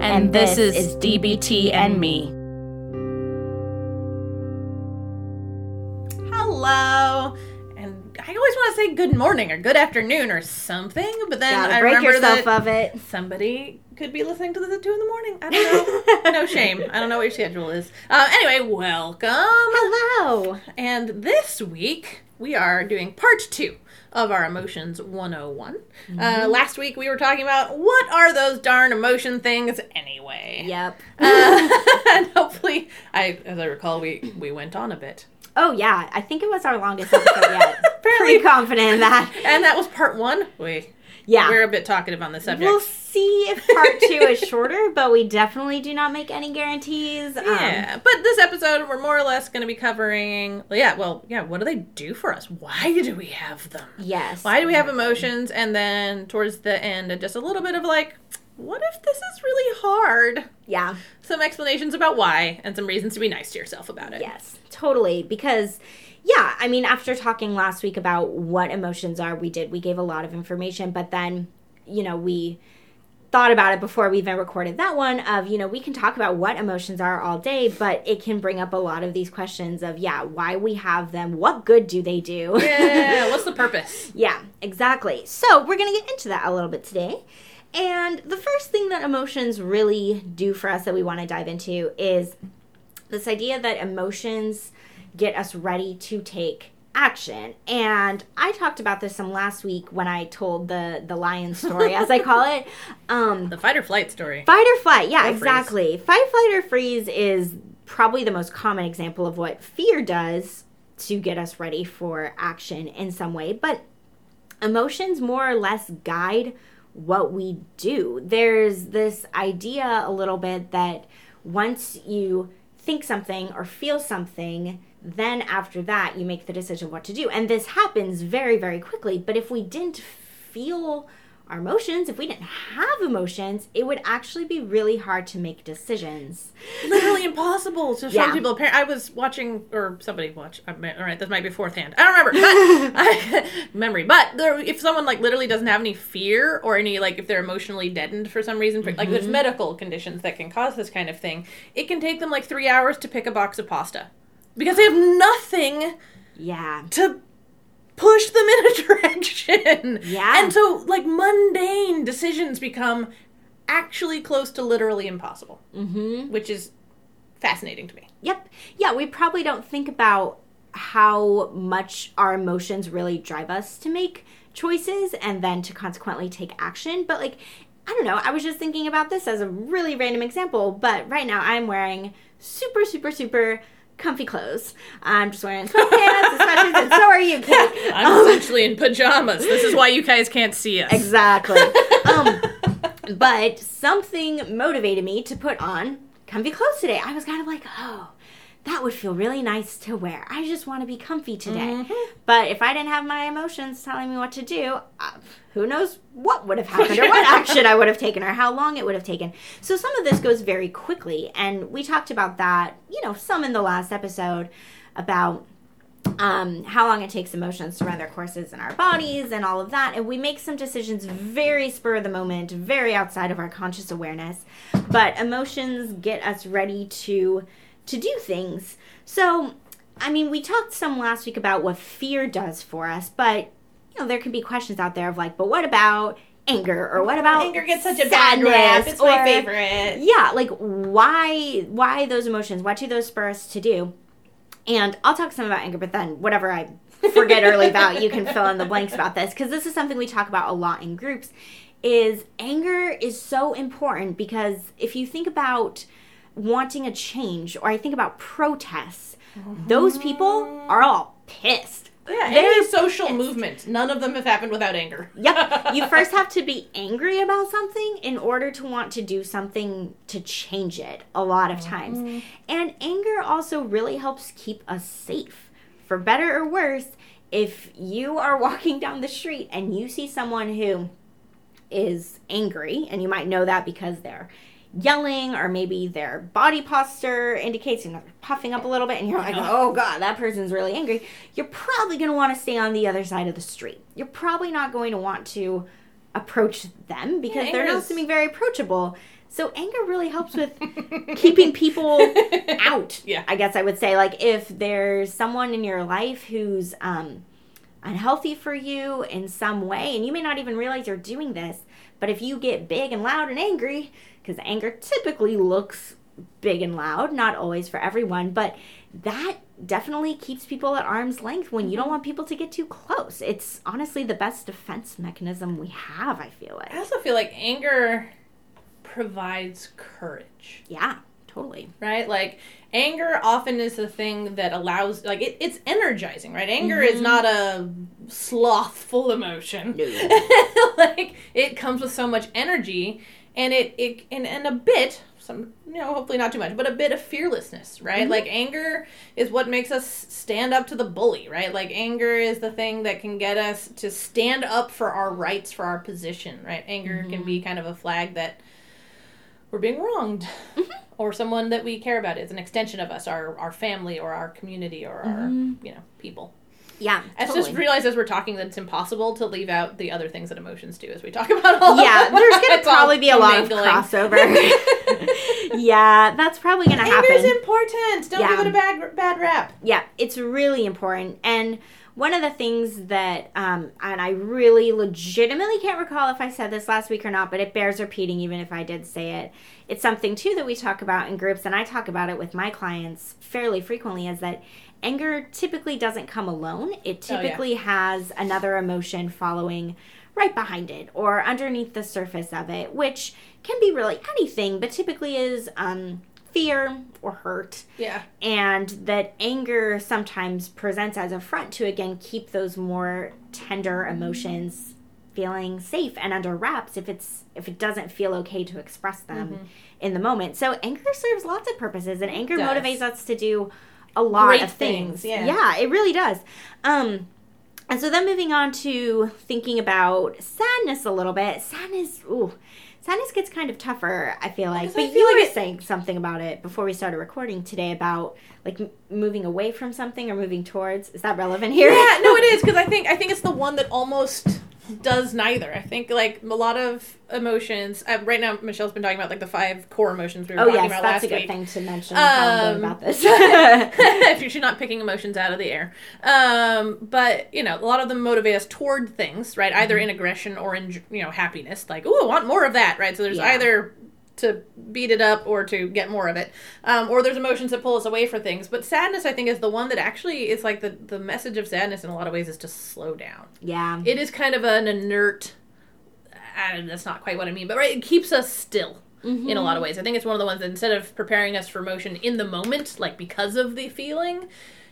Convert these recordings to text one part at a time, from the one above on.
And, and this, this, is, DBT and me. Hello. And I always want to say good morning or good afternoon or something, but then Gotta I break remember yourself that of it. somebody could be listening to this at two in the morning. I don't know. no shame. I don't know what your schedule is. Uh, anyway, welcome. Hello. And this week we are doing part two of our emotions 101. Mm-hmm. Uh, last week we were talking about what are those darn emotion things anyway. Yep. Uh, and hopefully, I as I recall, we we went on a bit. Oh yeah, I think it was our longest episode yet. Pretty confident in that. And that was part one. We yeah, we're a bit talkative on the subject. We'll see if part two is shorter, but we definitely do not make any guarantees. Yeah, um, but this episode we're more or less going to be covering. Yeah, well, yeah. What do they do for us? Why do we have them? Yes. Why do we have emotions? And then towards the end, just a little bit of like, what if this is really hard? Yeah. Some explanations about why, and some reasons to be nice to yourself about it. Yes, totally. Because yeah, I mean, after talking last week about what emotions are, we did, we gave a lot of information, but then, you know, we thought about it before we even recorded that one of, you know, we can talk about what emotions are all day, but it can bring up a lot of these questions of, yeah, why we have them, what good do they do? Yeah, what's the purpose? yeah, exactly. So we're going to get into that a little bit today. And the first thing that emotions really do for us that we want to dive into is this idea that emotions get us ready to take action. And I talked about this some last week when I told the the lion story, as I call it. Um, the fight or flight story. Fight or flight, yeah, exactly. Freeze. Fight, flight, or freeze is probably the most common example of what fear does to get us ready for action in some way. But emotions more or less guide what we do. There's this idea a little bit that once you think something or feel something, then after that you make the decision what to do and this happens very very quickly but if we didn't feel our emotions if we didn't have emotions it would actually be really hard to make decisions literally impossible to yeah. people i was watching or somebody watch all right this might be fourth hand i don't remember but I, memory but there, if someone like literally doesn't have any fear or any like if they're emotionally deadened for some reason mm-hmm. like there's mm-hmm. medical conditions that can cause this kind of thing it can take them like three hours to pick a box of pasta because they have nothing yeah to push them in a direction. Yeah. And so like mundane decisions become actually close to literally impossible. Mm-hmm. Which is fascinating to me. Yep. Yeah, we probably don't think about how much our emotions really drive us to make choices and then to consequently take action. But like I don't know, I was just thinking about this as a really random example, but right now I'm wearing super super super comfy clothes. I'm just wearing sweatpants, and so are you, Kate. I'm um, essentially in pajamas. This is why you guys can't see us. Exactly. Um, but something motivated me to put on comfy clothes today. I was kind of like, oh, that would feel really nice to wear. I just want to be comfy today. Mm-hmm. But if I didn't have my emotions telling me what to do, uh, who knows what would have happened or what action I would have taken or how long it would have taken. So some of this goes very quickly. And we talked about that, you know, some in the last episode about um, how long it takes emotions to run their courses in our bodies and all of that. And we make some decisions very spur of the moment, very outside of our conscious awareness. But emotions get us ready to to do things. So, I mean, we talked some last week about what fear does for us, but you know, there can be questions out there of like, but what about anger? Or what about anger gets such a bad rap it's or, my favorite. Yeah like why why those emotions? What do those spur us to do? And i'll talk some about anger but then whatever i forget early about you can fill in the blanks about this because this is something we talk about a lot in groups is anger is so important because if you think about wanting a change or I think about protests, mm-hmm. those people are all pissed. Yeah, They're any social pissed. movement, none of them have happened without anger. Yep. You first have to be angry about something in order to want to do something to change it a lot of times. And anger also really helps keep us safe. For better or worse, if you are walking down the street and you see someone who is angry, and you might know that because they're yelling or maybe their body posture indicates you know they're puffing up a little bit and you're like oh god that person's really angry. You're probably going to want to stay on the other side of the street. You're probably not going to want to approach them because Yeah, they're not seeming very approachable. So anger really helps with keeping people out Yeah. i guess i would say. Like if there's someone in your life who's um unhealthy for you in some way and you may not even realize you're doing this but if you get big and loud and angry because anger typically looks big and loud not always for everyone but that definitely keeps people at arm's length when you don't mm-hmm. want people to get too close it's honestly the best defense mechanism we have i feel like I also feel like anger provides courage, yeah totally right? Like anger often is the thing that allows like it, it's energizing, right? Anger is mm-hmm. not a slothful emotion. No. like it comes with so much energy and it it and, and a bit some you know hopefully not too much but a bit of fearlessness right? Mm-hmm. Like anger is what makes us stand up to the bully right? Like anger is the thing that can get us to stand up for our rights for our position right? Anger can mm-hmm. be kind of a flag that we're being wronged mm-hmm. or someone that we care about is an extension of us our our family or our community or our you know people yeah I totally. just realized as we're talking that it's impossible to leave out the other things that emotions do as we talk about all. yeah, of them. there's gonna probably be a lot of crossover. yeah, that's probably gonna happen. Anger's important. Don't Yeah. give it a bad bad rap. yeah, it's really important. And one of the things that, um, and I really legitimately can't recall if I said this last week or not, but it bears repeating even if I did say it. It's something too that we talk about in groups, and I talk about it with my clients fairly frequently. Is that anger typically doesn't come alone. It Oh, yeah. typically has another emotion following right behind it or underneath the surface of it, which can be really anything, but typically is um, fear or hurt Yeah. and that anger sometimes presents as a front to again keep those more tender emotions feeling safe and under wraps if it's if it doesn't feel okay to express them in the moment so anger serves lots of purposes and anger motivates us to do a lot Great of things, things, yeah. yeah it really does. Um and so then moving on to thinking about sadness a little bit sadness ooh sadness gets kind of tougher i feel like. But I you feel were like it- saying something about it before we started recording today about like m- moving away from something or moving towards. Is that relevant here? Yeah, no, it is because I think I think it's the one that almost does neither. I think like a lot of emotions. Uh, right now, Michelle's been talking about like the five core emotions we were oh talking yes about that's last a good week. thing to mention Um, about this if you're not picking emotions out of the air. Um, but you know, a lot of them motivate us toward things, right? Either in aggression or in you know happiness. Like, oh, I want more of that, right? So there's Yeah. either to beat it up or to get more of it, um, or there's emotions that pull us away from things. But sadness, I think, is the one that actually is like the the message of sadness in a lot of ways is to slow down. yeah It is kind of an inert. That's not quite what I mean, but right, it keeps us still in a lot of ways. I think it's one of the ones that instead of preparing us for motion in the moment, like because of the feeling,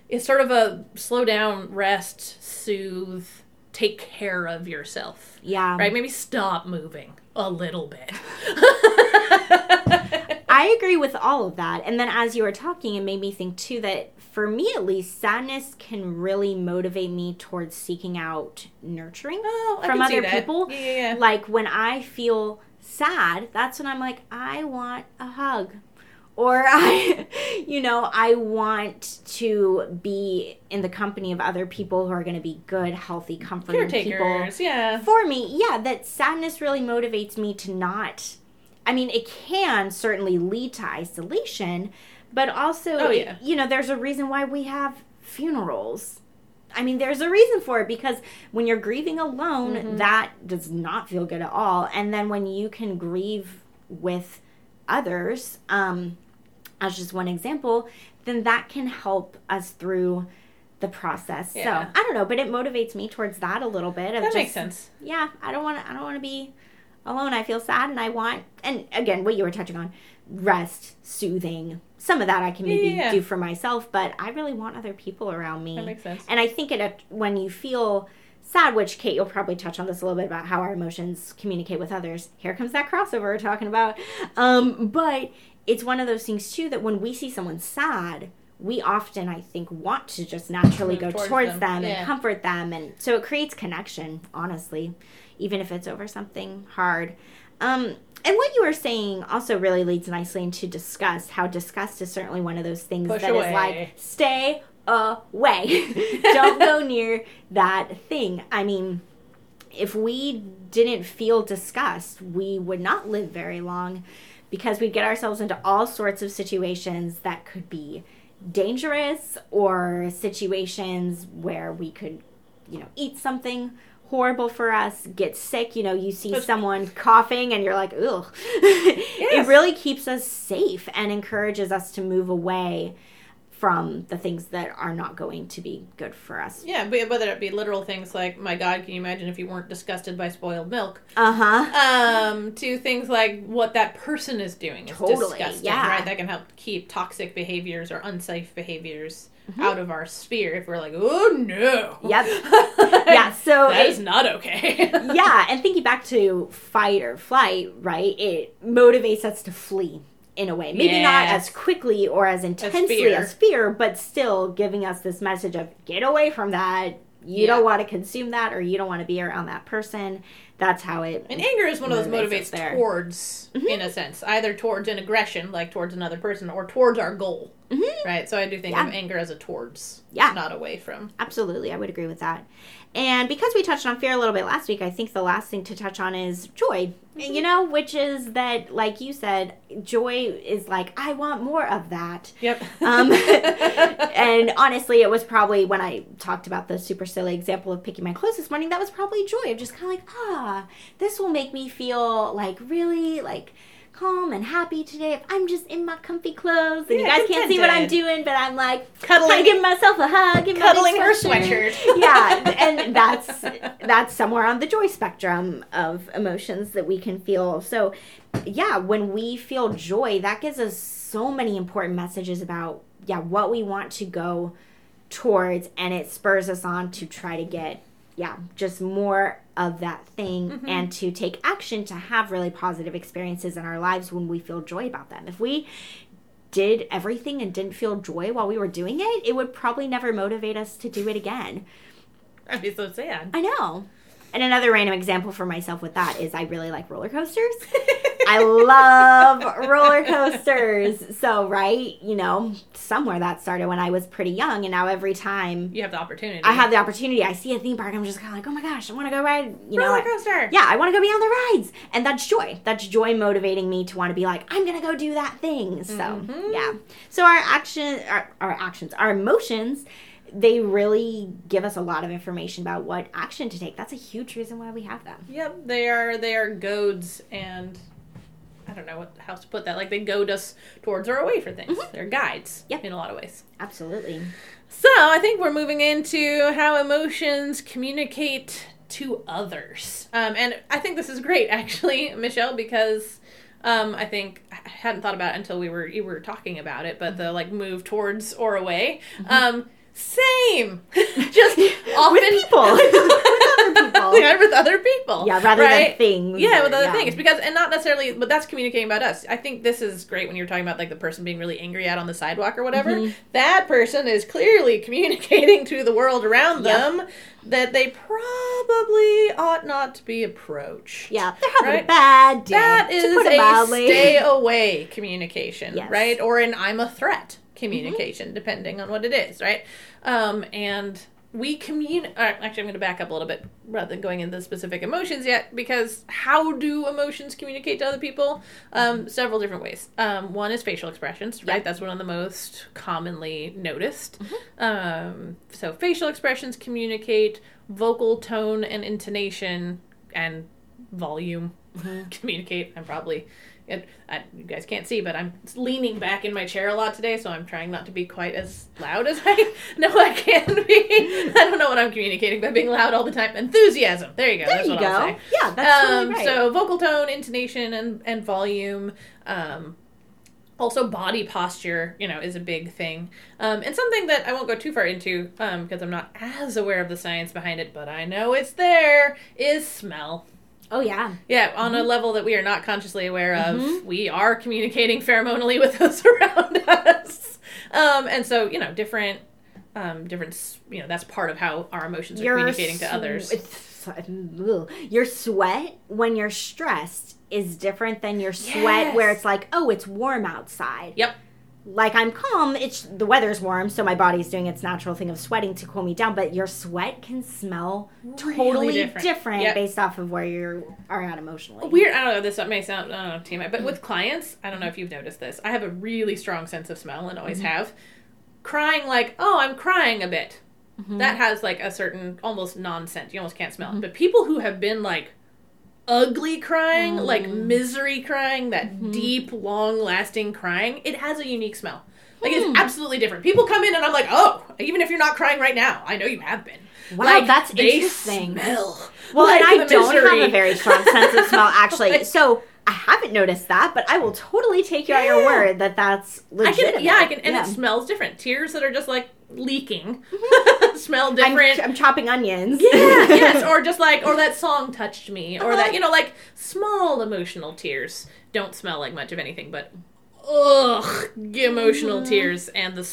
it's sort of a slow down, rest, soothe, take care of yourself. yeah Right? Maybe stop moving a little bit. I agree with all of that. And then as you were talking, it made me think too that for me at least, sadness can really motivate me towards seeking out nurturing Oh, from other people. Yeah, yeah, yeah. Like when I feel sad, that's when I'm like, I want a hug. Or I, you know, I want to be in the company of other people who are going to be good, healthy, comforting people Caretakers, yeah. for me, yeah, that sadness really motivates me to not. I mean, it can certainly lead to isolation, but also, Oh, yeah. you know, there's a reason why we have funerals. I mean, there's a reason for it because when you're grieving alone, Mm-hmm. that does not feel good at all. And then when you can grieve with others, um, as just one example, then that can help us through the process. Yeah. So I don't know, but it motivates me towards that a little bit. Of That just, makes sense. Yeah, I don't want to. I don't want to be alone. I feel sad and I want, and again, what you were touching on rest, soothing. Some of that I can maybe Yeah. do for myself, but I really want other people around me. That makes sense. And I think it when you feel sad, which Kate, you'll probably touch on this a little bit about how our emotions communicate with others. Here comes that crossover we're talking about. Um, but it's one of those things too that when we see someone sad, we often, I think, want to just naturally go towards towards, them. them, Yeah. and comfort them, and so it creates connection. Honestly, even if it's over something hard. Um, and what you were saying also really leads nicely into disgust. How disgust is certainly one of those things that Push is like stay away. Don't go near that thing. I mean, if we didn't feel disgust, we would not live very long because we'd get ourselves into all sorts of situations that could be dangerous or situations where we could, you know, eat something horrible for us, get sick. You know, you see someone coughing and you're like, ugh. Yes. It really keeps us safe and encourages us to move away from the things that are not going to be good for us. Yeah, but whether it be literal things like, my God, can you imagine if you weren't disgusted by spoiled milk? Uh huh. Um, to things like what that person is doing is Totally, disgusting, yeah. right? That can help keep toxic behaviors or unsafe behaviors Mm-hmm. out of our sphere if we're like, oh no. Yep. Yeah, so that it- is not okay. yeah, and thinking back to fight or flight, right? It motivates us to flee in a way. Maybe not as quickly or as intensely fear. as fear, but still giving us this message of get away from that. You Yeah. don't want to consume that or you don't want to be around that person. That's how it And anger is one of those Motivates motivates. Mm-hmm. towards, in a sense, either towards an aggression, like towards another person, or towards our goal, right? So I do think Mm-hmm. Yeah. of anger as a towards, Yeah. not away from. Absolutely, I would agree with that. And because we touched on fear a little bit last week, I think the last thing to touch on is joy. You know, which is that, like you said, joy is like, I want more of that. Yep. Um, and honestly, it was probably when I talked about the super silly example of picking my clothes this morning, that was probably joy of just kind of like, ah, this will make me feel like really like calm and happy today if I'm just in my comfy clothes. And you Yeah, guys can't see what I'm doing, but I'm like Cuddling- of giving myself a hug, in my big Cuddling her sweatshirt. yeah, and that's that's somewhere on the joy spectrum of emotions that we can feel. So, yeah, when we feel joy, that gives us so many important messages about yeah what we want to go towards, and it spurs us on to try to get yeah just more of that thing mm-hmm. and to take action to have really positive experiences in our lives when we feel joy about them. If we did everything and didn't feel joy while we were doing it, it would probably never motivate us to do it again. That'd be so sad. I know. And another random example for myself with that is I really like roller coasters. I love roller coasters. So, right, you know, somewhere that started when I was pretty young. And now every time You have the opportunity. I have the opportunity, I see a theme park, I'm just kind of like, oh my gosh, I want to go ride, you know. roller coaster. yeah, I want to go be on the rides. And that's joy. That's joy motivating me to want to be like, I'm going to go do that thing. So, Mhm. yeah. So our action our, our actions, our emotions, they really give us a lot of information about what action to take. That's a huge reason why we have them. Yep, they are they are goads and I don't know what how to put that. Like they goad us towards or away for things. They're guides Mm-hmm. Yep. in a lot of ways. Absolutely. So I think we're moving into how emotions communicate to others. Um, and I think this is great actually, Michelle, because um, I think I hadn't thought about it until we were you were talking about it, but the like move towards or away. Um, same. Just often With people. With other people. yeah, with other people. Yeah, rather right? than things. Yeah, or- with other yeah. things because and not necessarily, but that's communicating about us. I think this is great when you're talking about like the person being really angry out on the sidewalk or whatever. Mm-hmm. That person is clearly communicating to the world around Yep. them that they probably ought not to be approached. Yeah, they're having Right? a bad day. That put a mildly. stay away communication, Yes. right? Or an I'm a threat communication, depending on what it is, right? Um, and we communicate. Actually, I'm going to back up a little bit rather than going into specific emotions yet, because how do emotions communicate to other people? Um, several different ways. Um, one is facial expressions, right? Yeah. That's one of the most commonly noticed. Mm-hmm. Um, so facial expressions communicate vocal tone and intonation and volume Mm-hmm. communicate. I'm probably it, I, you guys can't see, but I'm leaning back in my chair a lot today, so I'm trying not to be quite as loud as I know I can be. I don't know what I'm communicating by being loud all the time. Enthusiasm. There you go. There that's you what go. I'll say. Yeah, that's Um, totally right. So vocal tone, intonation, and and volume. Um, also, body posture, you know, is a big thing, um, and something that I won't go too far into because I'm not as aware of the science behind it, but I know it's there. Is smell. Oh yeah. Yeah, on Mm-hmm. a level that we are not consciously aware of, we are communicating pheromonally with those around us. Um, and so, you know, different, um, different, you know, that's part of how our emotions are communicating to sw- others. it's- Your sweat when you're stressed is different than your sweat Yes. where it's like, oh, it's warm outside. Yep. Like I'm calm, it's the weather's warm, so my body's doing its natural thing of sweating to cool me down. But your sweat can smell Really totally different. different, Yep. based off of where you are at emotionally. Weird. I don't know. This may sound I don't know, TMI, Mm-hmm. but with clients, I don't know if you've noticed this. I have a really strong sense of smell and always Mm-hmm. have. Crying like, oh, I'm crying a bit. Mm-hmm. That has like a certain almost non-scent. You almost can't smell it. But people who have been like ugly crying, like Mm. misery crying, that Mm-hmm. deep, long-lasting crying, it has a unique smell. Like Hmm. it's absolutely different. People come in and I'm like, oh, even if you're not crying right now, I know you have been. Wow, Like, that's they interesting. Smell. Well, like and I don't misery. have a very strong sense of smell, actually. Like- so I haven't noticed that, but I will totally take you at your word that that's I legitimate. can, yeah, I can, and Yeah. it smells different. Tears that are just like leaking Mm-hmm. smell I'm, different. I'm chopping onions. yeah, yes, or just like, or that song touched me, or that you know, like small emotional tears don't smell like much of anything, but ugh, emotional Mm-hmm. tears and the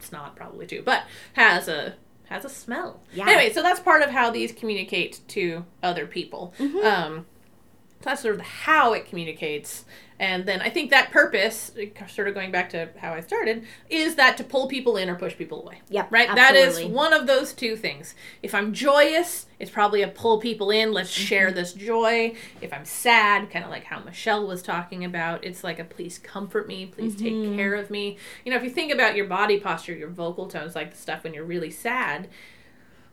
snot probably too, but has a has a smell. Yeah. Anyway, so that's part of how these communicate to other people. Mm-hmm. Um, that's sort of how it communicates. And then I think that purpose, sort of going back to how I started, is that to pull people in or push people away. Yep, Right? That is one of those two things. If I'm joyous, it's probably a pull people in. Let's share Mm-hmm. this joy. If I'm sad, kind of like how Michelle was talking about, it's like a please comfort me, please Mm-hmm. take care of me. You know, if you think about your body posture, your vocal tones, like the stuff when you're really sad,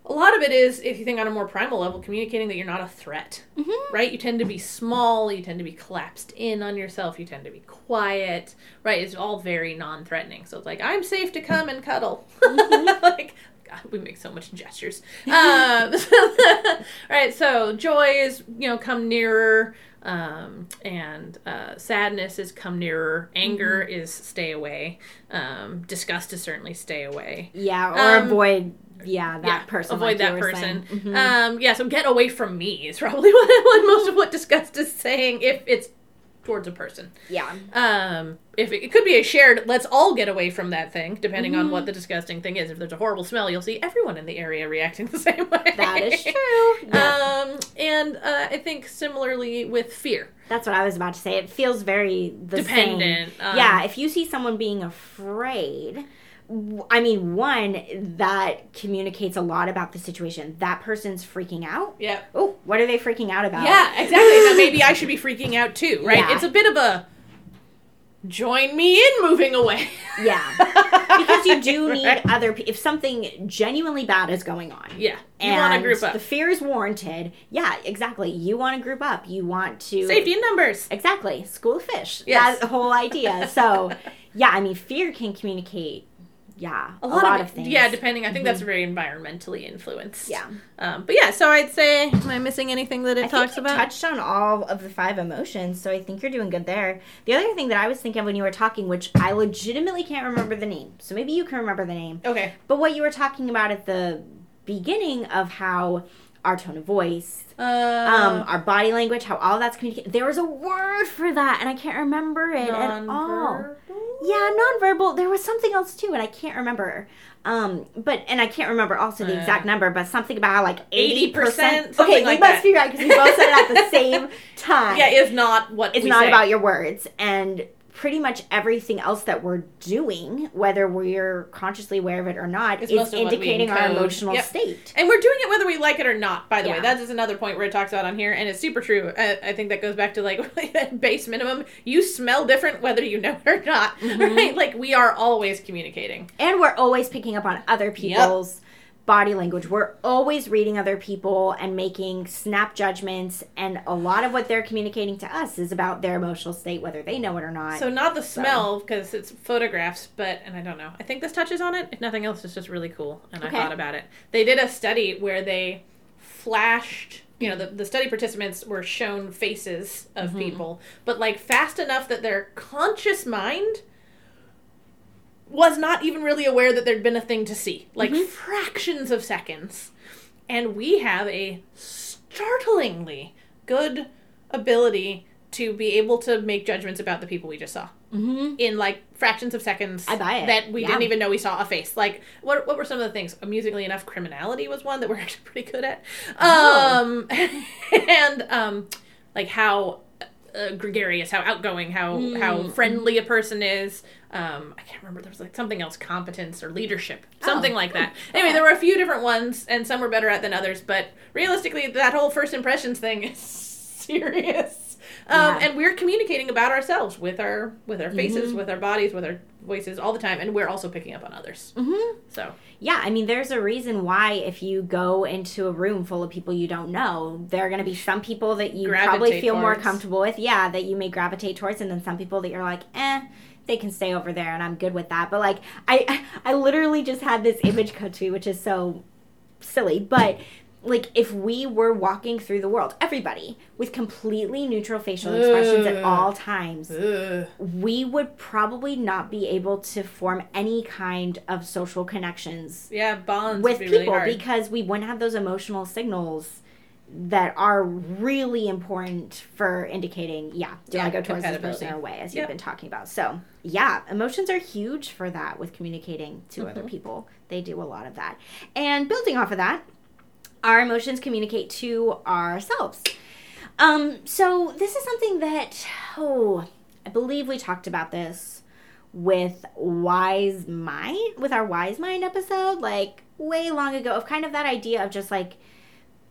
a lot of it is, if you think on a more primal level, communicating that you're not a threat, Mm-hmm. right? You tend to be small, you tend to be collapsed in on yourself, you tend to be quiet, right? It's all very non threatening. So it's like, I'm safe to come and cuddle. Mm-hmm. like, God, we make so much gestures. Um, right, so joy is, you know, come nearer. Um, and uh, sadness is come nearer. Anger Mm-hmm. is stay away. Um, disgust is certainly stay away. Yeah, or Um, avoid, yeah, that Yeah, person. Avoid like that person. Mhm. Um, yeah, so get away from me is probably what, what most of what disgust is saying if it's towards a person. yeah. Um, if it, it could be a shared, let's all get away from that thing, depending on Mm-hmm. what the disgusting thing is. If there's a horrible smell, you'll see everyone in the area reacting the same way. That is true. Yeah. Um, and uh, I think similarly with fear. That's what I was about to say. It feels very the Dependent, Same. um, yeah, if you see someone being afraid, I mean, one that communicates a lot about the situation. That person's freaking out. Yeah. Oh, what are they freaking out about? Yeah, exactly. now maybe I should be freaking out too, right? Yeah. It's a bit of a join me in moving away. Yeah. because you do need other pe- if something genuinely bad is going on. Yeah, you want to group up. The fear is warranted. Yeah, exactly. You want to group up. You want to Safety in numbers. Exactly. School of fish. Yes. That whole idea. So, yeah, I mean, fear can communicate, yeah, a lot, of, it- things. Mm-hmm. Yeah, depending. I think that's very environmentally influenced. Yeah. Um, but yeah, so I'd say, am I missing anything that it I talks about? touched on all of the five emotions, so I think you're doing good there. The other thing that I was thinking of when you were talking, which I legitimately can't remember the name, so maybe you can remember the name, okay. but what you were talking about at the beginning of how our tone of voice, Uh, um, our body language, how all that's communicated. There was a word for that, and I can't remember it at all. Yeah, nonverbal. There was something else too, and I can't remember. Um, but and I can't remember also the Uh, exact number, but something about how like eighty 80%, percent. Okay, we like must that. be right because we both said it at the same time. Yeah, it's not what it's we not about your words, and pretty much everything else that we're doing, whether we're consciously aware of it or not, It's is most of what we indicating our emotional Yep. state. And we're doing it whether we like it or not, by the way. Yeah. That is another point where it talks about on here, and it's super true. I, I think that goes back to like that base minimum. You smell different whether you know it or not, Mm-hmm. right? Like we are always communicating. and we're always picking up on other people's body language. We're always reading other people and making snap judgments, and a lot of what they're communicating to us is about their emotional state, whether they know it or not. So not the smell because it's photographs, but and I don't know. I think this touches on it. If nothing else, it's just really cool, and Okay. I thought about it. They did a study where they flashed. You know, the, the study participants were shown faces of mm-hmm. people, but like fast enough that their conscious mind was not even really aware that there'd been a thing to see. Like fractions of seconds. And we have a startlingly good ability to be able to make judgments about the people we just saw mm-hmm. in like fractions of seconds. I buy it. That we Yeah. didn't even know we saw a face. Like, what what were some of the things? Amusingly enough, criminality was one that we're actually pretty good at. Oh. Um, and um, like how uh, gregarious, how outgoing, how how Mm. friendly a person is. Um, I can't remember. There was like something else, competence or leadership, something Oh. like that. Hmm. Anyway, there were a few different ones, and some were better at than others. But realistically, that whole first impressions thing is serious. Um, Yeah. and we're communicating about ourselves with our with our faces, Mhm. with our bodies, with our voices all the time, and we're also picking up on others. Mm-hmm. So Yeah, I mean, there's a reason why if you go into a room full of people you don't know, there are going to be some people that you probably Gravitate feel more comfortable with. Yeah, that you may gravitate towards, and then some people that you're like, eh, they can stay over there, and I'm good with that. But like, I, I literally just had this image come to me, which is so silly, but. Like if we were walking through the world, everybody with completely neutral facial expressions at all times, ugh. we would probably not be able to form any kind of social connections yeah, bonds with be people hard. because we wouldn't have those emotional signals that are really important for indicating, yeah, do Yeah, I go towards this person or away, as Yep. you've been talking about. So, yeah, emotions are huge for that with communicating to Mm-hmm. other people. They do a lot of that. And building off of that, our emotions communicate to ourselves. Um, so this is something that, oh, I believe we talked about this with Wise Mind, with our Wise Mind episode, like way long ago, of kind of that idea of just like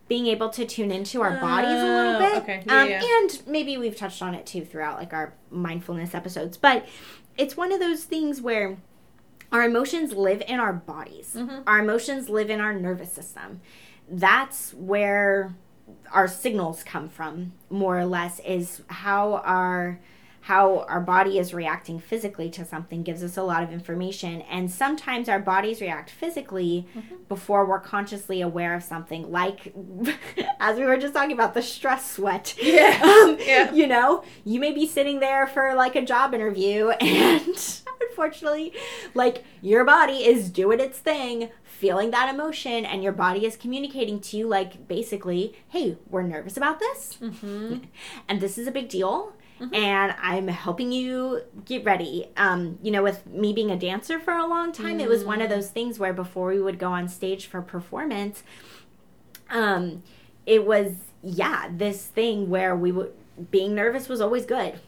being able to tune into our bodies a little Oh, bit. okay. Yeah, um, yeah. And maybe we've touched on it too throughout like our mindfulness episodes, but it's one of those things where our emotions live in our bodies. Mhm. Our emotions live in our nervous system. That's where our signals come from, more or less, is how our how our body is reacting physically to something gives us a lot of information. And sometimes our bodies react physically before we're consciously aware of something, like as we were just talking about the stress sweat. Yeah. Um, Yeah. You know, you may be sitting there for like a job interview, and unfortunately, like your body is doing its thing, feeling that emotion, and your body is communicating to you, like basically, hey, we're nervous about this, Mm-hmm. and this is a big deal. And I'm helping you get ready. Um, you know, with me being a dancer for a long time, it was one of those things where before we would go on stage for performance, um, it was yeah this thing where we would being nervous was always good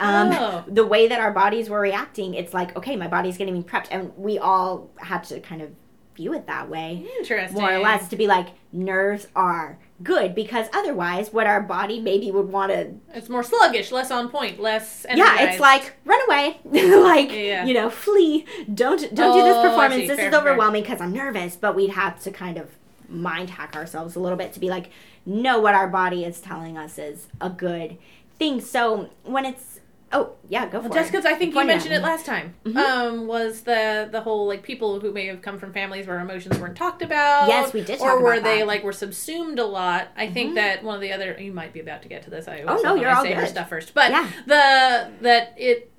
um, Oh. the way that our bodies were reacting it's like okay my body's getting me prepped. And we all had to kind of view it that way. Interesting. more or less to be like nerves are good because otherwise what our body maybe would want to It's more sluggish, less on point, less. yeah it's like run away. Like Yeah. you know flee. Don't don't do this Oh, performance. This Fair, is overwhelming because i'm nervous. But we'd have to kind of mind hack ourselves a little bit to be like know what our body is telling us is a good thing. So when it's oh yeah go for Well, just because I think you mentioned it last time, Mhm. um, was the the whole like people who may have come from families where emotions weren't talked about. Yes, we did Or where about they that. like were subsumed a lot. I think Mhm. that one of the other you might be about to get to this. I Oh, no, you're I all say her stuff first, but Yeah. the that it,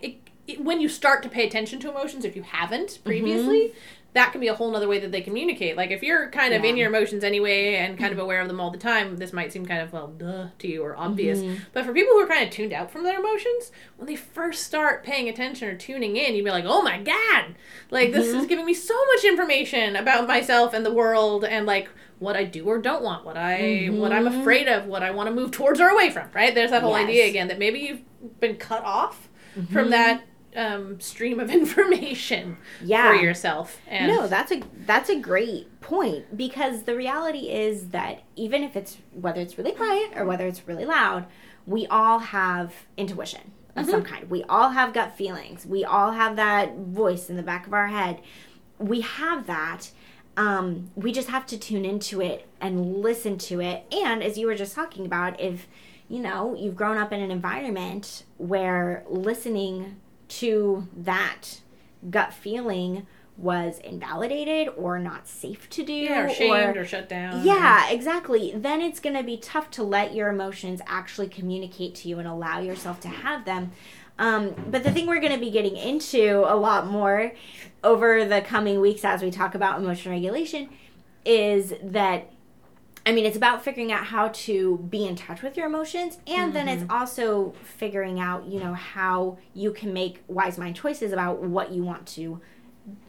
it, it when you start to pay attention to emotions, if you haven't Mm-hmm. That can be a whole nother way that they communicate. Like if you're kind of in your emotions anyway and kind of aware of them all the time, this might seem kind of well duh to you or obvious. Mhm. But for people who are kind of tuned out from their emotions, when they first start paying attention or tuning in, you'd be like, oh my God, like this Mm-hmm. is giving me so much information about myself and the world and like what I do or don't want, what I what I'm Mhm. afraid of, what I want to move towards or away from, right? There's that whole Yes. idea again that maybe you've been cut off Mm-hmm. from that um, stream of information yeah. for yourself. And no that's a that's a great point because the reality is that even if it's whether it's really quiet or whether it's really loud we all have intuition of some kind. We all have gut feelings. We all have that voice in the back of our head. We have that. Um, we just have to tune into it and listen to it. And as you were just talking about, if you know you've grown up in an environment where listening to that gut feeling was invalidated or not safe to do Yeah, or shamed or, shut down. yeah exactly then it's going to be tough to let your emotions actually communicate to you and allow yourself to have them um, but the thing we're going to be getting into a lot more over the coming weeks as we talk about emotion regulation is that I mean, it's about figuring out how to be in touch with your emotions, and then it's mm-hmm. also figuring out, you know, how you can make wise mind choices about what you want to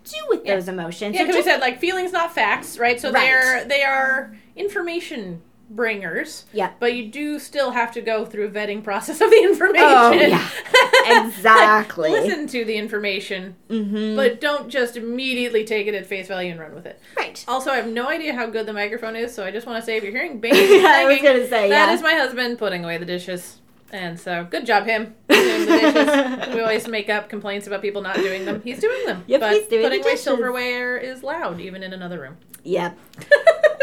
do with Yeah. those emotions. Yeah, So because we said like feelings, not facts, right? So Right. they're they are information bringers. Yeah. But you do still have to go through a vetting process of the information. Oh, yeah. Exactly. Listen to the information, Mhm. but don't just immediately take it at face value and run with it. right. Also, I have no idea how good the microphone is, so I just want to say if you're hearing banging, I was gonna say, that yeah. is my husband putting away the dishes. And so, good job him doing the dishes. we always make up complaints about people not doing them. He's doing them. Yep, but he's doing putting away silverware is loud, even in another room. Yep.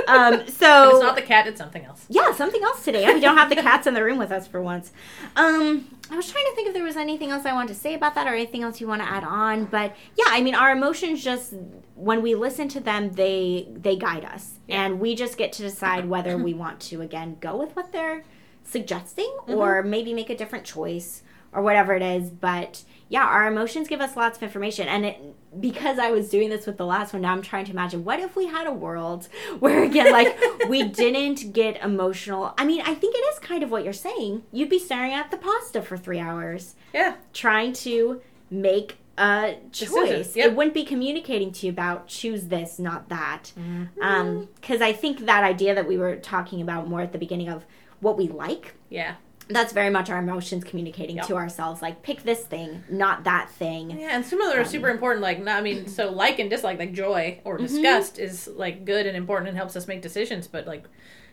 Um, If so it's not the cat, it's something else. yeah, something else today. We don't have the cats in the room with us for once. Um, I was trying to think if there was anything else I wanted to say about that or anything else you want to add on, but yeah, I mean, our emotions just when we listen to them, they they guide us, Yeah. and we just get to decide whether we want to again go with what they're suggesting or maybe make a different choice or whatever it is. But yeah, our emotions give us lots of information, and it because I was doing this with the last one, now I'm trying to imagine what if we had a world where again, like we didn't get emotional. I mean, I think it is kind of what you're saying. You'd be staring at the pasta for three hours, Yeah. trying to make a choice. yep. It wouldn't be communicating to you about choose this, not that. Mm-hmm. Um, because I think that idea that we were talking about more at the beginning of what we like Yeah. that's very much our emotions communicating Yep. to ourselves like pick this thing not that thing Yeah, and some of them are super important. Like, not, I mean, so like and dislike, like joy or Mm-hmm. disgust, is like good and important and helps us make decisions. But like,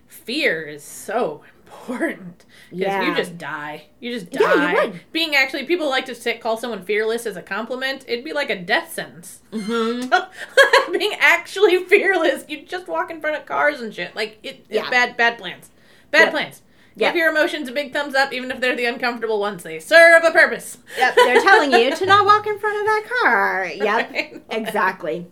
fear is so important because Yeah. you just die. You just die Yeah, you. Being actually, people like to say, call someone fearless as a compliment. It'd be like a death sentence. mm-hmm. Being actually fearless, you just walk in front of cars and shit. Like it, it's Yeah. bad, bad plans. Bad Yep. plans. Yep. Give your emotions a big thumbs up, even if they're the uncomfortable ones. They serve a purpose. yep they're telling you to not walk in front of that car yep Right. exactly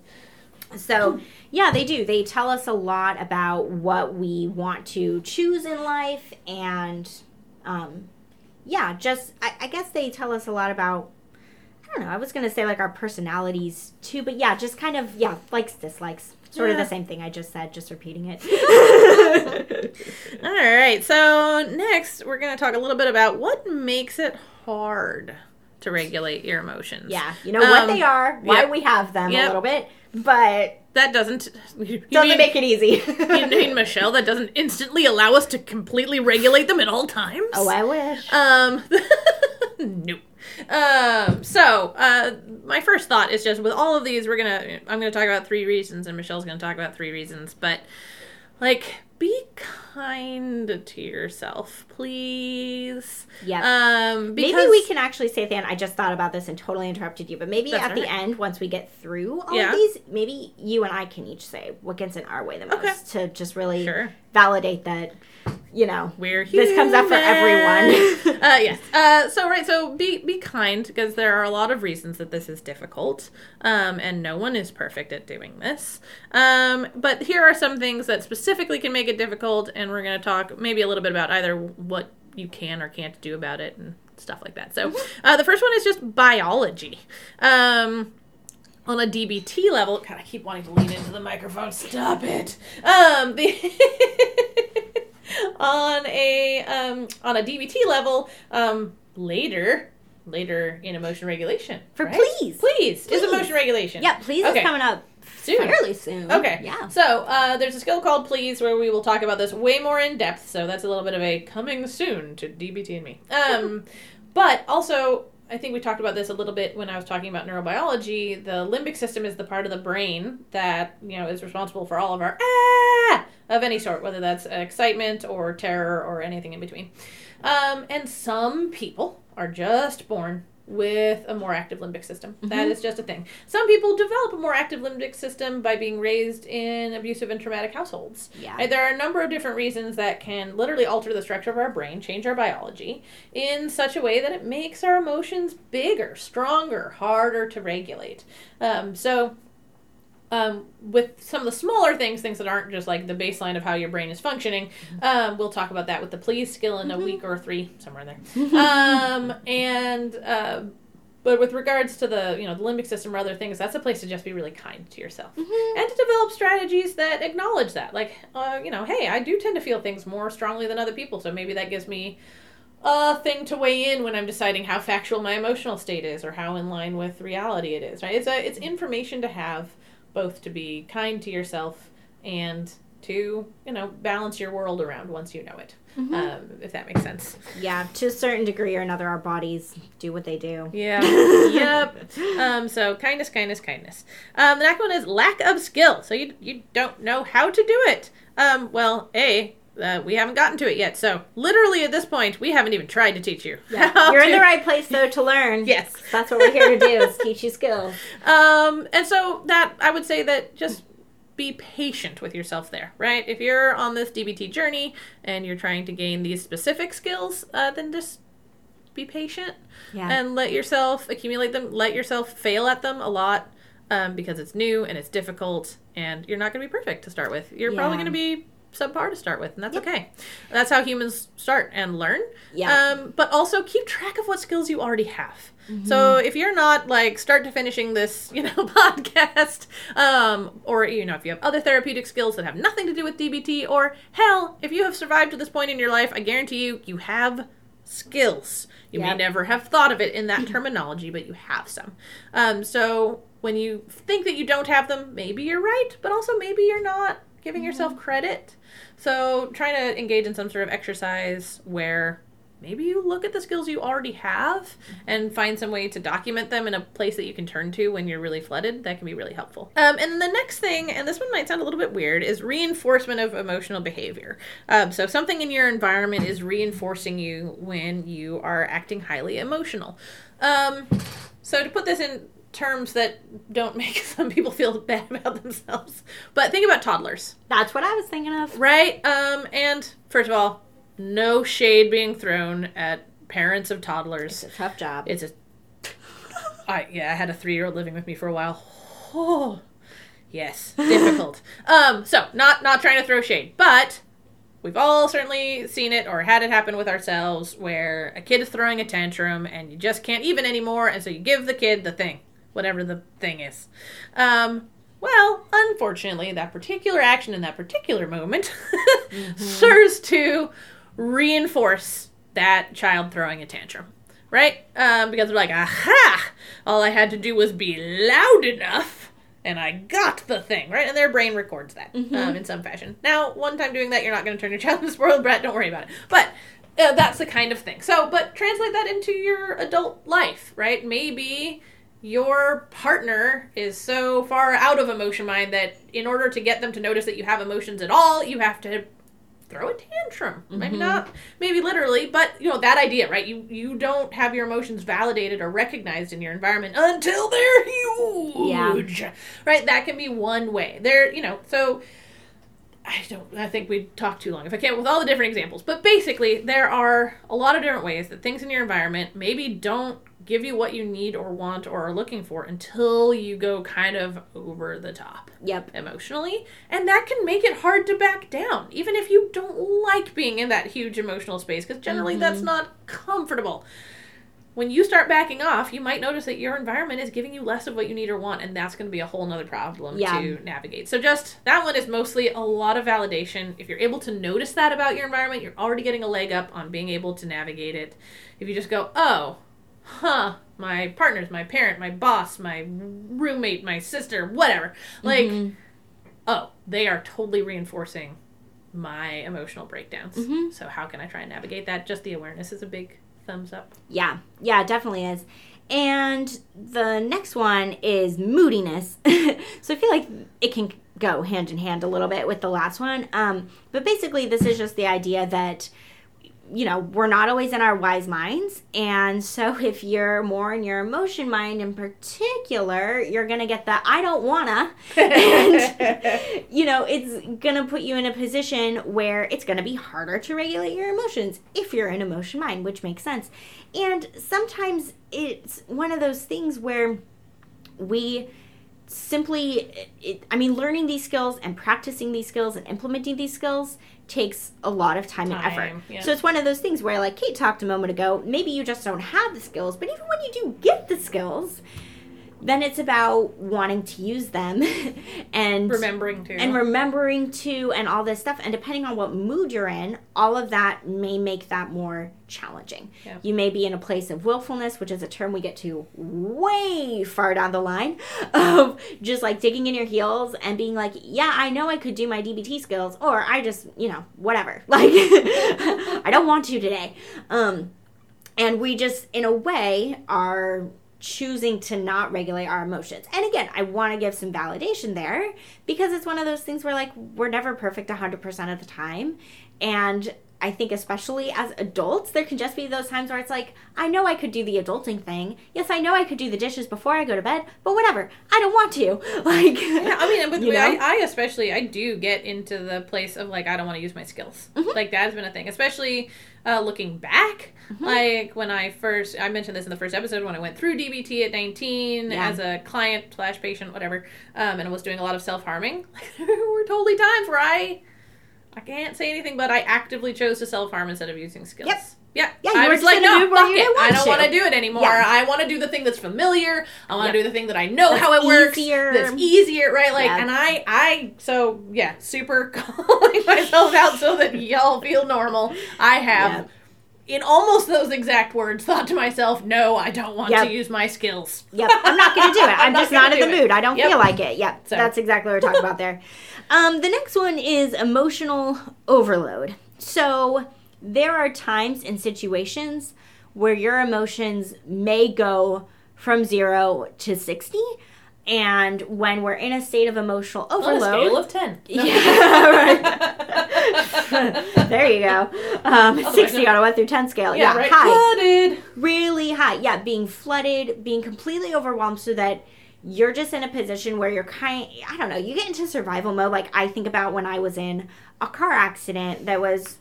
so yeah they do they tell us a lot about what we want to choose in life and um yeah just I, I guess they tell us a lot about i don't know i was gonna say like our personalities too but yeah just kind of yeah likes dislikes sort of the same thing i just said just repeating it All right. So next, we're going to talk a little bit about what makes it hard to regulate your emotions. yeah you know what Um, they are why yep. we have them Yep. a little bit but That doesn't. Doesn't mean, make it easy you mean Michelle? That doesn't instantly allow us to completely regulate them at all times. oh i wish Um, nope. Um, so, uh, my first thought is just with all of these, we're gonna, I'm gonna talk about three reasons, and Michelle's gonna talk about three reasons, but, like, be kind to yourself, please. yeah Um, Maybe we can actually say Than. I just thought about this and totally interrupted you, but maybe at the right. end, once we get through all Yeah. of these, maybe you and I can each say what gets in our way the most Okay. to just really Sure. validate that, you know, We're This comes up for everyone. uh, yes. Uh, so right. So be be kind because there are a lot of reasons that this is difficult, um, and no one is perfect at doing this. Um, but here are some things that specifically can make it difficult, and we're going to talk maybe a little bit about either what you can or can't do about it and stuff like that. So uh, the first one is just biology. Um, on a DBT level, God, I keep wanting to lean into the microphone. Stop it. Um, the on a um, on a DBT level, um, later later in emotion regulation For right? please. please is emotion regulation. yeah, please Okay. is coming up Soon. fairly soon. Okay. Yeah. So uh, there's a skill called Please where we will talk about this way more in depth. So that's a little bit of a coming soon to DBT and me. Um, but also, I think we talked about this a little bit when I was talking about neurobiology. The limbic system is the part of the brain that you know is responsible for all of our ah of any sort, whether that's excitement or terror or anything in between. Um, and some people are just born with a more active limbic system. Mm-hmm. That is just a thing. Some people develop a more active limbic system by being raised in abusive and traumatic households. Yeah. Right? There are a number of different reasons that can literally alter the structure of our brain, change our biology in such a way that it makes our emotions bigger, stronger, harder to regulate. Um, so um, with some of the smaller things, things that aren't just like the baseline of how your brain is functioning, mm-hmm. um, we'll talk about that with the please skill in a mm-hmm. week or three, somewhere in there. um, and uh, but with regards to the you know the limbic system or other things, that's a place to just be really kind to yourself mm-hmm. and to develop strategies that acknowledge that. Like, uh, you know, hey, I do tend to feel things more strongly than other people, so maybe that gives me a thing to weigh in when I'm deciding how factual my emotional state is or how in line with reality it is. Right? It's a it's information to have both to be kind to yourself and to you know balance your world around once you know it mm-hmm. um, if that makes sense. Yeah to a certain degree or another our bodies do what they do. Yeah. Yep. Um, so kindness kindness kindness. Um, the next one is lack of skill. So you, you don't know how to do it. Um, well a uh, we haven't gotten to it yet. So literally at this point, we haven't even tried to teach you. Yeah. You're to... in the right place though to learn. yes, that's what we're here to do is teach you skills. Um, and so that I would say that just be patient with yourself there, right? If you're on this DBT journey and you're trying to gain these specific skills, uh, then just be patient yeah. and let yourself accumulate them. Let yourself fail at them a lot um, because it's new and it's difficult, and you're not going to be perfect to start with. You're yeah. probably going to be subpar to start with, and that's yep. okay. That's how humans start and learn. Yeah. Um, but also keep track of what skills you already have. Mm-hmm. So if you're not like start to finishing this, you know, podcast, um, or you know, if you have other therapeutic skills that have nothing to do with DBT, or hell, if you have survived to this point in your life, I guarantee you, you have skills. You yep. may never have thought of it in that terminology, but you have some. Um, so when you think that you don't have them, maybe you're right, but also maybe you're not giving mm-hmm. yourself credit. So trying to engage in some sort of exercise where maybe you look at the skills you already have and find some way to document them in a place that you can turn to when you're really flooded. That can be really helpful. Um, and the next thing, and this one might sound a little bit weird, is reinforcement of emotional behavior. Um, so something in your environment is reinforcing you when you are acting highly emotional. Um, so to put this in terms that don't make some people feel bad about themselves. But think about toddlers. That's what I was thinking of. Right? Um, and first of all, no shade being thrown at parents of toddlers. It's a tough job. It's a I yeah, I had a three year old living with me for a while. Oh yes. Difficult. um, so not not trying to throw shade, but we've all certainly seen it or had it happen with ourselves where a kid is throwing a tantrum and you just can't even anymore and so you give the kid the thing whatever the thing is. Um, well, unfortunately, that particular action in that particular moment mm-hmm. serves to reinforce that child throwing a tantrum, right? Um, because they're like, aha! All I had to do was be loud enough, and I got the thing, right? And their brain records that mm-hmm. um, in some fashion. Now, one time doing that, you're not going to turn your child into a spoiled brat. Don't worry about it. But uh, that's the kind of thing. So, but translate that into your adult life, right? Maybe your partner is so far out of emotion mind that in order to get them to notice that you have emotions at all, you have to throw a tantrum. Mm-hmm. Maybe not, maybe literally, but you know that idea, right? You you don't have your emotions validated or recognized in your environment until they're huge. Yeah. Right? That can be one way. There, you know, so I don't I think we'd talk too long if I can't with all the different examples. But basically, there are a lot of different ways that things in your environment maybe don't give you what you need or want or are looking for until you go kind of over the top. Yep. Emotionally. And that can make it hard to back down, even if you don't like being in that huge emotional space, because generally mm-hmm. that's not comfortable. When you start backing off, you might notice that your environment is giving you less of what you need or want, and that's going to be a whole nother problem yeah. to navigate. So, just that one is mostly a lot of validation. If you're able to notice that about your environment, you're already getting a leg up on being able to navigate it. If you just go, oh, huh, my partner's my parent, my boss, my roommate, my sister, whatever. Like, mm-hmm. oh, they are totally reinforcing my emotional breakdowns. Mm-hmm. So, how can I try and navigate that? Just the awareness is a big thumbs up. Yeah, yeah, it definitely is. And the next one is moodiness. so, I feel like it can go hand in hand a little bit with the last one. Um, but basically, this is just the idea that you know, we're not always in our wise minds. And so if you're more in your emotion mind in particular, you're going to get that I don't wanna. And, you know, it's going to put you in a position where it's going to be harder to regulate your emotions if you're in emotion mind, which makes sense. And sometimes it's one of those things where we simply it, i mean learning these skills and practicing these skills and implementing these skills takes a lot of time, time and effort yeah. so it's one of those things where like kate talked a moment ago maybe you just don't have the skills but even when you do get the skills then it's about wanting to use them and remembering to. and remembering to and all this stuff. And depending on what mood you're in all of that may make that more challenging. Yeah. you may be in a place of willfulness which is a term we get to way far down the line of just like digging in your heels and being like yeah i know i could do my dbt skills or i just you know whatever. Like i don't want to today. Um and we just in a way are choosing to not regulate our emotions. And again, I want to give some validation there because it's one of those things where like we're never perfect 100% of the time and I think especially as adults, there can just be those times where it's like, I know I could do the adulting thing. Yes, I know I could do the dishes before I go to bed, but whatever. I don't want to. Like, yeah, I mean, with me, I, I, especially, I do get into the place of like, I don't want to use my skills. Mm-hmm. Like that's been a thing, especially uh, looking back. Mm-hmm. Like when I first, I mentioned this in the first episode when I went through DBT at 19 yeah. as a client slash patient, whatever, um, and I was doing a lot of self harming. there were totally times where I I can't say anything, but I actively chose to self harm instead of using skills. Yep. Yeah, yeah. I was like, no, fuck it. I don't want to do it anymore. Yeah. I want to do the thing that's familiar. I want to yep. do the thing that I know that's how it works. Easier. That's easier, right? Like, yeah. and I, I, so yeah, super calling myself out so that y'all feel normal. I have. In almost those exact words, thought to myself, "No, I don't want yep. to use my skills. Yep, I'm not going to do it. I'm, I'm just not, not in the mood. I don't yep. feel like it. Yep, so. that's exactly what we're talking about there. Um, the next one is emotional overload. So there are times and situations where your emotions may go from zero to 60. And when we're in a state of emotional overload, On a scale of ten, no. yeah, right. there you go. Um, oh, Sixty on a one through ten scale, yeah, yeah right. high, flooded, really high. Yeah, being flooded, being completely overwhelmed, so that you're just in a position where you're kind I don't know, you get into survival mode like I think about when I was in a car accident that was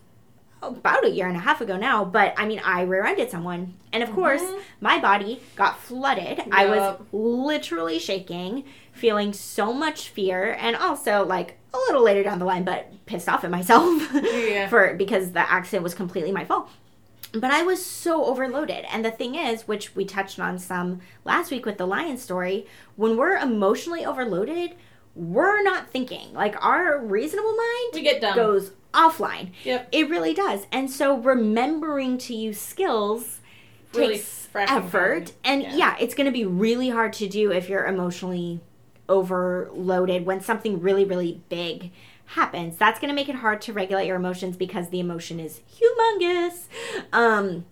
about a year and a half ago now, but I mean, I rear-ended someone, and of mm-hmm. course, my body got flooded. Yep. I was literally shaking, feeling so much fear, and also like a little later down the line, but pissed off at myself yeah. for because the accident was completely my fault but I was so overloaded. And the thing is, which we touched on some last week with the lion story, when we're emotionally overloaded, we're not thinking. Like our reasonable mind we get dumb. goes offline. Yep. It really does. And so remembering to use skills really takes effort. And yeah. yeah, it's going to be really hard to do if you're emotionally overloaded when something really, really big happens. That's going to make it hard to regulate your emotions because the emotion is humongous. Um,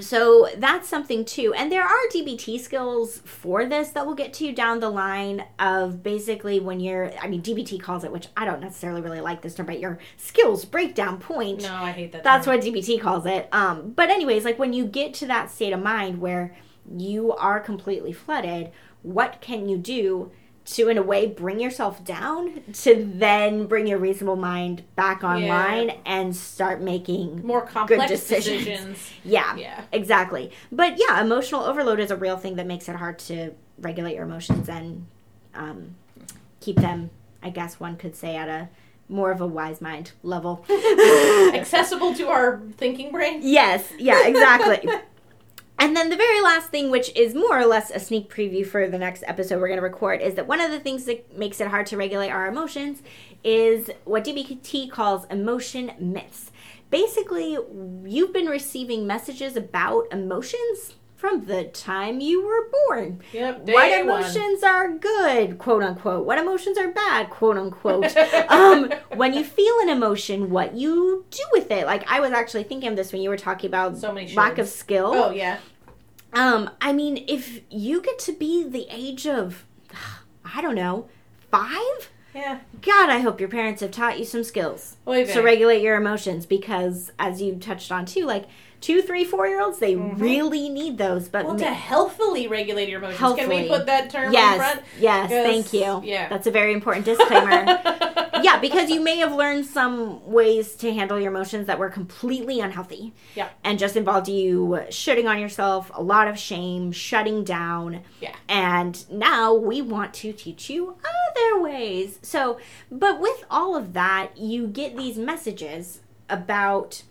so that's something too. And there are DBT skills for this that we'll get to you down the line of basically when you're, I mean, DBT calls it, which I don't necessarily really like this term, but your skills breakdown point. No, I hate that. That's term. what DBT calls it. Um, but, anyways, like when you get to that state of mind where you are completely flooded, what can you do to in a way bring yourself down to then bring your reasonable mind back online yeah. and start making more complex decisions. decisions. Yeah, yeah, exactly. But yeah, emotional overload is a real thing that makes it hard to regulate your emotions and um, keep them. I guess one could say at a more of a wise mind level, accessible to our thinking brain. Yes, yeah, exactly. And then the very last thing, which is more or less a sneak preview for the next episode we're going to record, is that one of the things that makes it hard to regulate our emotions is what DBT calls emotion myths. Basically, you've been receiving messages about emotions from the time you were born. Yep. what emotions one. are good, quote unquote. What emotions are bad, quote unquote. um, when you feel an emotion, what you do with it. Like I was actually thinking of this when you were talking about so many lack of skill. Oh yeah. Um, I mean, if you get to be the age of, I don't know, five. Yeah. God, I hope your parents have taught you some skills Oy to regulate your emotions because, as you touched on too, like two, three, four year olds, they mm-hmm. really need those. But Well, ma- to healthily regulate your emotions. Can we put that term yes, in front? yes, thank you. yeah. that's a very important disclaimer. yeah, because you may have learned some ways to handle your emotions that were completely unhealthy. Yeah. And just involved you shitting on yourself, a lot of shame, shutting down. Yeah. And now we want to teach you other ways. So, but with all of that, you get these messages about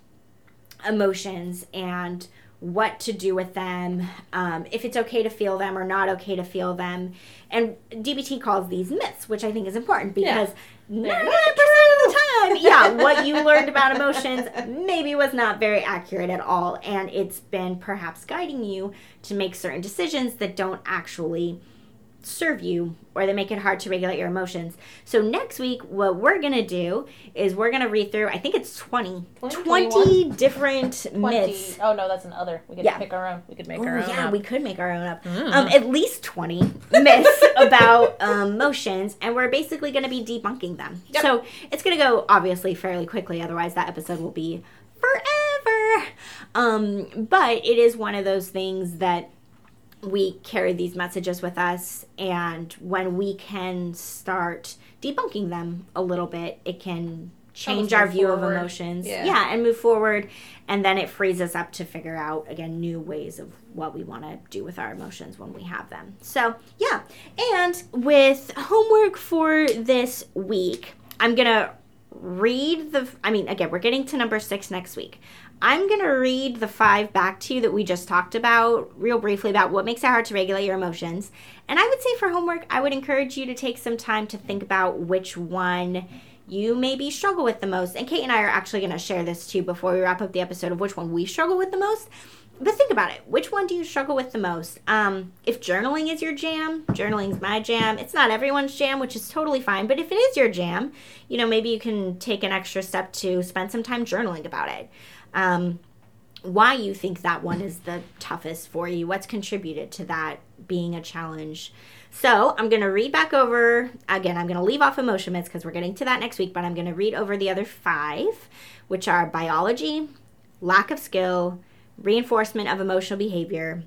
emotions and what to do with them, um, if it's okay to feel them or not okay to feel them. And DBT calls these myths, which I think is important because They're 99% of the time, yeah, what you learned about emotions maybe was not very accurate at all. And it's been perhaps guiding you to make certain decisions that don't actually serve you or they make it hard to regulate your emotions. So next week what we're going to do is we're going to read through I think it's 20 20, 20 different 20. myths. Oh no, that's another. We could Yeah. pick our own. We could make Oh, our own. yeah, up. we could make our own up. Mm. Um, at least 20 myths about um, motions, and we're basically going to be debunking them. Yep. So it's going to go obviously fairly quickly, otherwise, that episode will be forever. Um, but it is one of those things that we carry these messages with us, and when we can start debunking them a little bit, it can change our view of emotions. Yeah. yeah, and move forward. And then it frees us up to figure out, again, new ways of what we want to do with our emotions when we have them. So, yeah. And with homework for this week, I'm to read the, I mean, again, we're getting to number six next week. I'm going to read the five back to you that we just talked about real briefly about what makes it hard to regulate your emotions. And I would say for homework, I would encourage you to take some time to think about which one you maybe struggle with the most. And Kate and I are actually going to share this too before we wrap up the episode of which one we struggle with the most. But think about it. Which one do you struggle with the most? Um, if journaling is your jam, journaling's my jam. It's not everyone's jam, which is totally fine. But if it is your jam, you know, maybe you can take an extra step to spend some time journaling about it. Um, why you think that one is the toughest for you, what's contributed to that being a challenge. So I'm going to read back over, again, I'm going to leave off emotion myths because we're getting to that next week, but I'm going to read over the other five, which are biology, lack of skill, reinforcement of emotional behavior,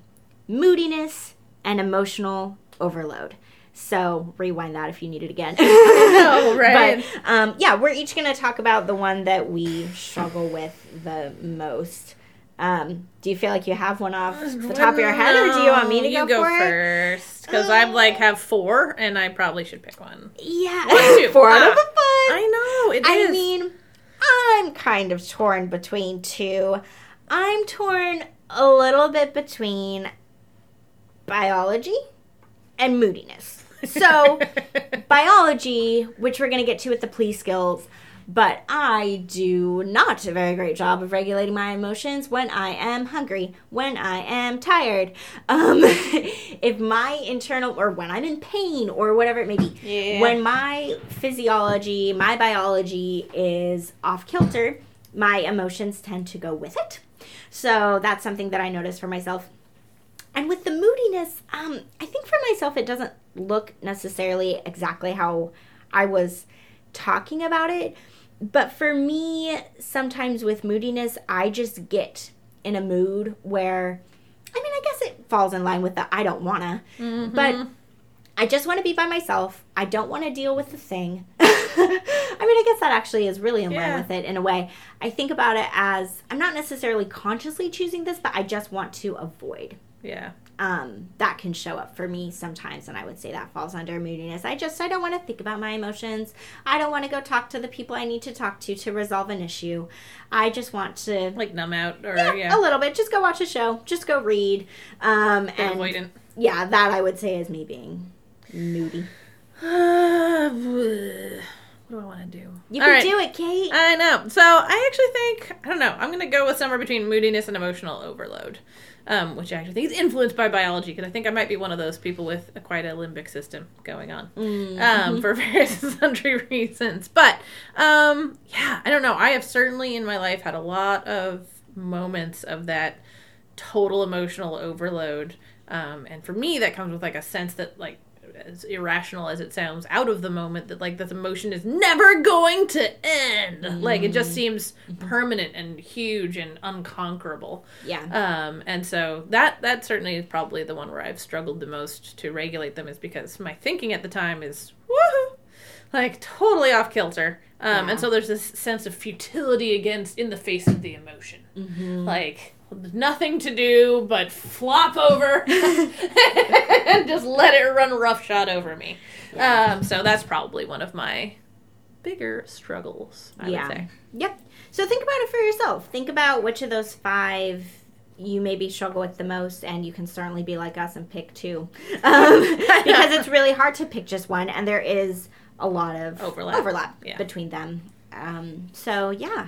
moodiness, and emotional overload. So rewind that if you need it again. know, right? But um, yeah, we're each going to talk about the one that we struggle with the most. Um, do you feel like you have one off the top of your head, or do you want me to you go, for first? Because I like have four, and I probably should pick one. Yeah, One, two. four out Ah. of the five. I know it is. I mean, I'm kind of torn between two. I'm torn a little bit between biology and moodiness. So, biology, which we're going to get to with the PLEASE skills, but I do not a very great job of regulating my emotions when I am hungry, when I am tired, um, if my internal, or when I'm in pain, or whatever it may be. Yeah. When my physiology, my biology is off kilter, my emotions tend to go with it. So that's something that I notice for myself. And with the moodiness, um, I think for myself, it doesn't look necessarily exactly how I was talking about it. But for me, sometimes with moodiness, I just get in a mood where, I mean, I guess it falls in line with the I don't wanna, mm-hmm. but I just want to be by myself. I don't want to deal with the thing. I mean, I guess that actually is really in line Yeah. with it in a way. I think about it as I'm not necessarily consciously choosing this, but I just want to avoid yeah. Um, that can show up for me sometimes, and I would say that falls under moodiness. I just I don't want to think about my emotions. I don't want to go talk to the people I need to talk to to resolve an issue. I just want to Like numb out or yeah, yeah. a little bit. Just go watch a show. Just go read. Um, and avoidant. yeah, that I would say is me being moody. Uh, what do I want to do? You All can right. do it, Kate. I know. So I actually think I don't know. I'm gonna go with somewhere between moodiness and emotional overload, um, which I actually think is influenced by biology because I think I might be one of those people with a, quite a limbic system going on Mm-hmm. um, for various sundry reasons. But um, yeah, I don't know. I have certainly in my life had a lot of moments of that total emotional overload, um, and for me that comes with like a sense that like as irrational as it sounds, out of the moment that like this emotion is never going to end. Mm-hmm. Like it just seems mm-hmm. permanent and huge and unconquerable. Yeah. Um, and so that that certainly is probably the one where I've struggled the most to regulate them is because my thinking at the time is woohoo, like totally off kilter. Um, yeah. and so there's this sense of futility against in the face of the emotion, mm-hmm. like nothing to do but flop over and just let it run roughshod over me. Um, so that's probably one of my bigger struggles, I yeah. would say. Yep. So think about it for yourself. Think about which of those five you maybe struggle with the most, and you can certainly be like us and pick two. Um, because it's really hard to pick just one, and there is a lot of overlap, overlap yeah. between them. Um, so, yeah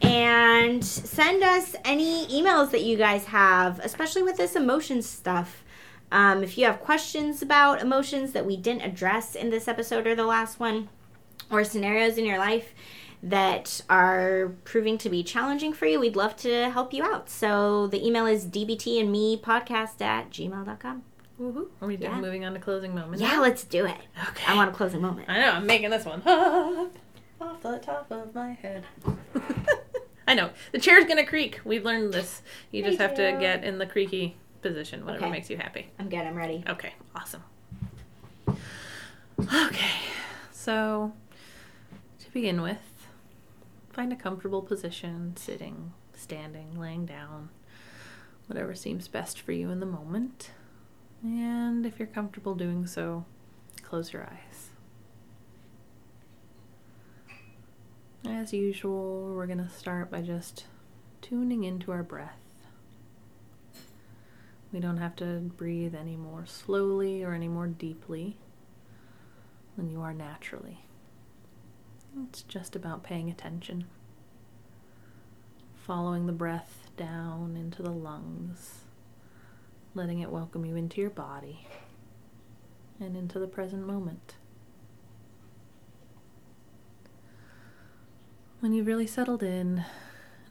and send us any emails that you guys have, especially with this emotion stuff. Um, if you have questions about emotions that we didn't address in this episode or the last one, or scenarios in your life that are proving to be challenging for you, we'd love to help you out. So the email is dbtandmepodcast at gmail.com. Woohoo. Are we yeah. moving on to closing moment? Yeah, let's do it. Okay. I want a closing moment. I know, I'm making this one up off the top of my head. I know. The chair's gonna creak. We've learned this. You just have to get in the creaky position, whatever okay. makes you happy. I'm good. I'm ready. Okay. Awesome. Okay. So, to begin with, find a comfortable position, sitting, standing, laying down, whatever seems best for you in the moment. And if you're comfortable doing so, close your eyes. As usual, we're going to start by just tuning into our breath. We don't have to breathe any more slowly or any more deeply than you are naturally. It's just about paying attention, following the breath down into the lungs, letting it welcome you into your body and into the present moment. When you've really settled in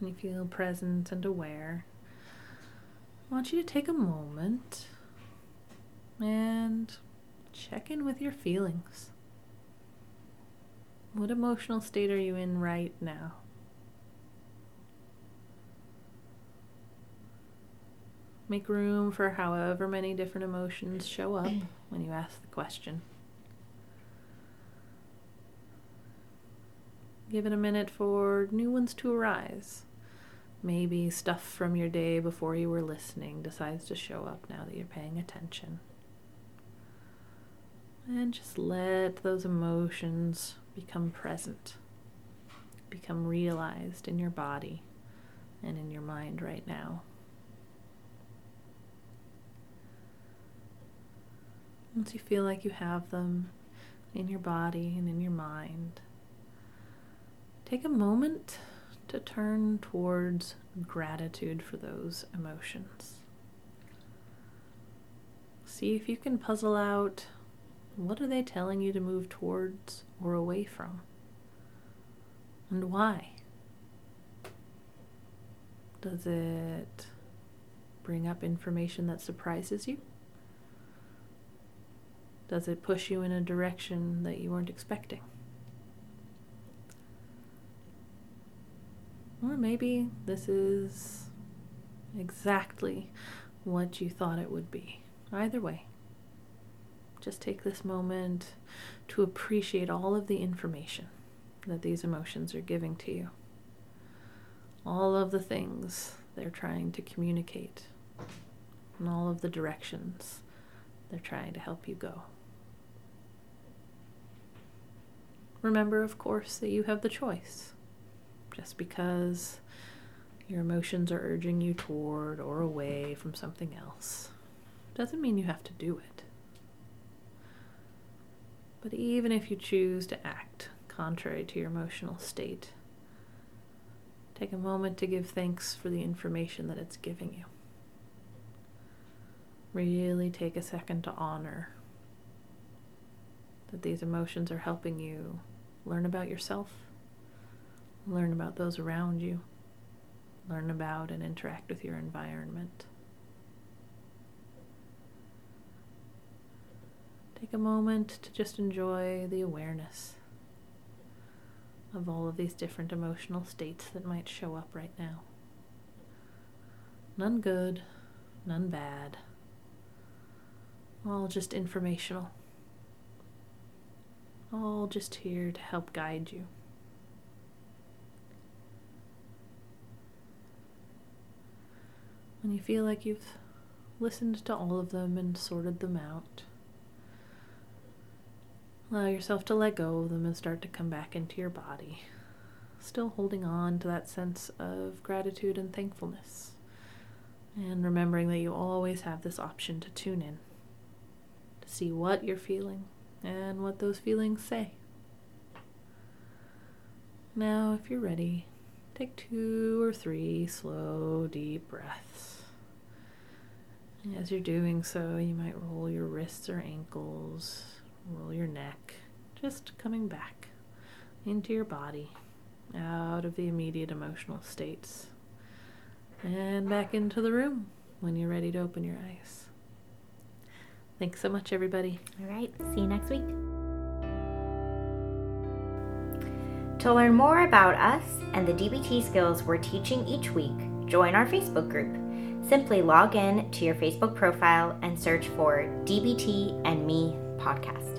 and you feel present and aware, I want you to take a moment and check in with your feelings. What emotional state are you in right now? Make room for however many different emotions show up when you ask the question. Give it a minute for new ones to arise. Maybe stuff from your day before you were listening decides to show up now that you're paying attention. And just let those emotions become present, become realized in your body and in your mind right now. Once you feel like you have them in your body and in your mind, Take a moment to turn towards gratitude for those emotions. See if you can puzzle out what are they telling you to move towards or away from? And why? Does it bring up information that surprises you? Does it push you in a direction that you weren't expecting? Or maybe this is exactly what you thought it would be. Either way, just take this moment to appreciate all of the information that these emotions are giving to you. All of the things they're trying to communicate, and all of the directions they're trying to help you go. Remember, of course, that you have the choice just because your emotions are urging you toward or away from something else doesn't mean you have to do it. But even if you choose to act contrary to your emotional state, take a moment to give thanks for the information that it's giving you. Really take a second to honor that these emotions are helping you learn about yourself learn about those around you, learn about and interact with your environment. Take a moment to just enjoy the awareness of all of these different emotional states that might show up right now. None good, none bad, all just informational, all just here to help guide you. When you feel like you've listened to all of them and sorted them out, allow yourself to let go of them and start to come back into your body, still holding on to that sense of gratitude and thankfulness, and remembering that you always have this option to tune in to see what you're feeling and what those feelings say. Now, if you're ready, take two or three slow, deep breaths. As you're doing so, you might roll your wrists or ankles, roll your neck, just coming back into your body, out of the immediate emotional states, and back into the room when you're ready to open your eyes. Thanks so much, everybody. All right, see you next week. To learn more about us and the DBT skills we're teaching each week, join our Facebook group. Simply log in to your Facebook profile and search for DBT and Me podcast.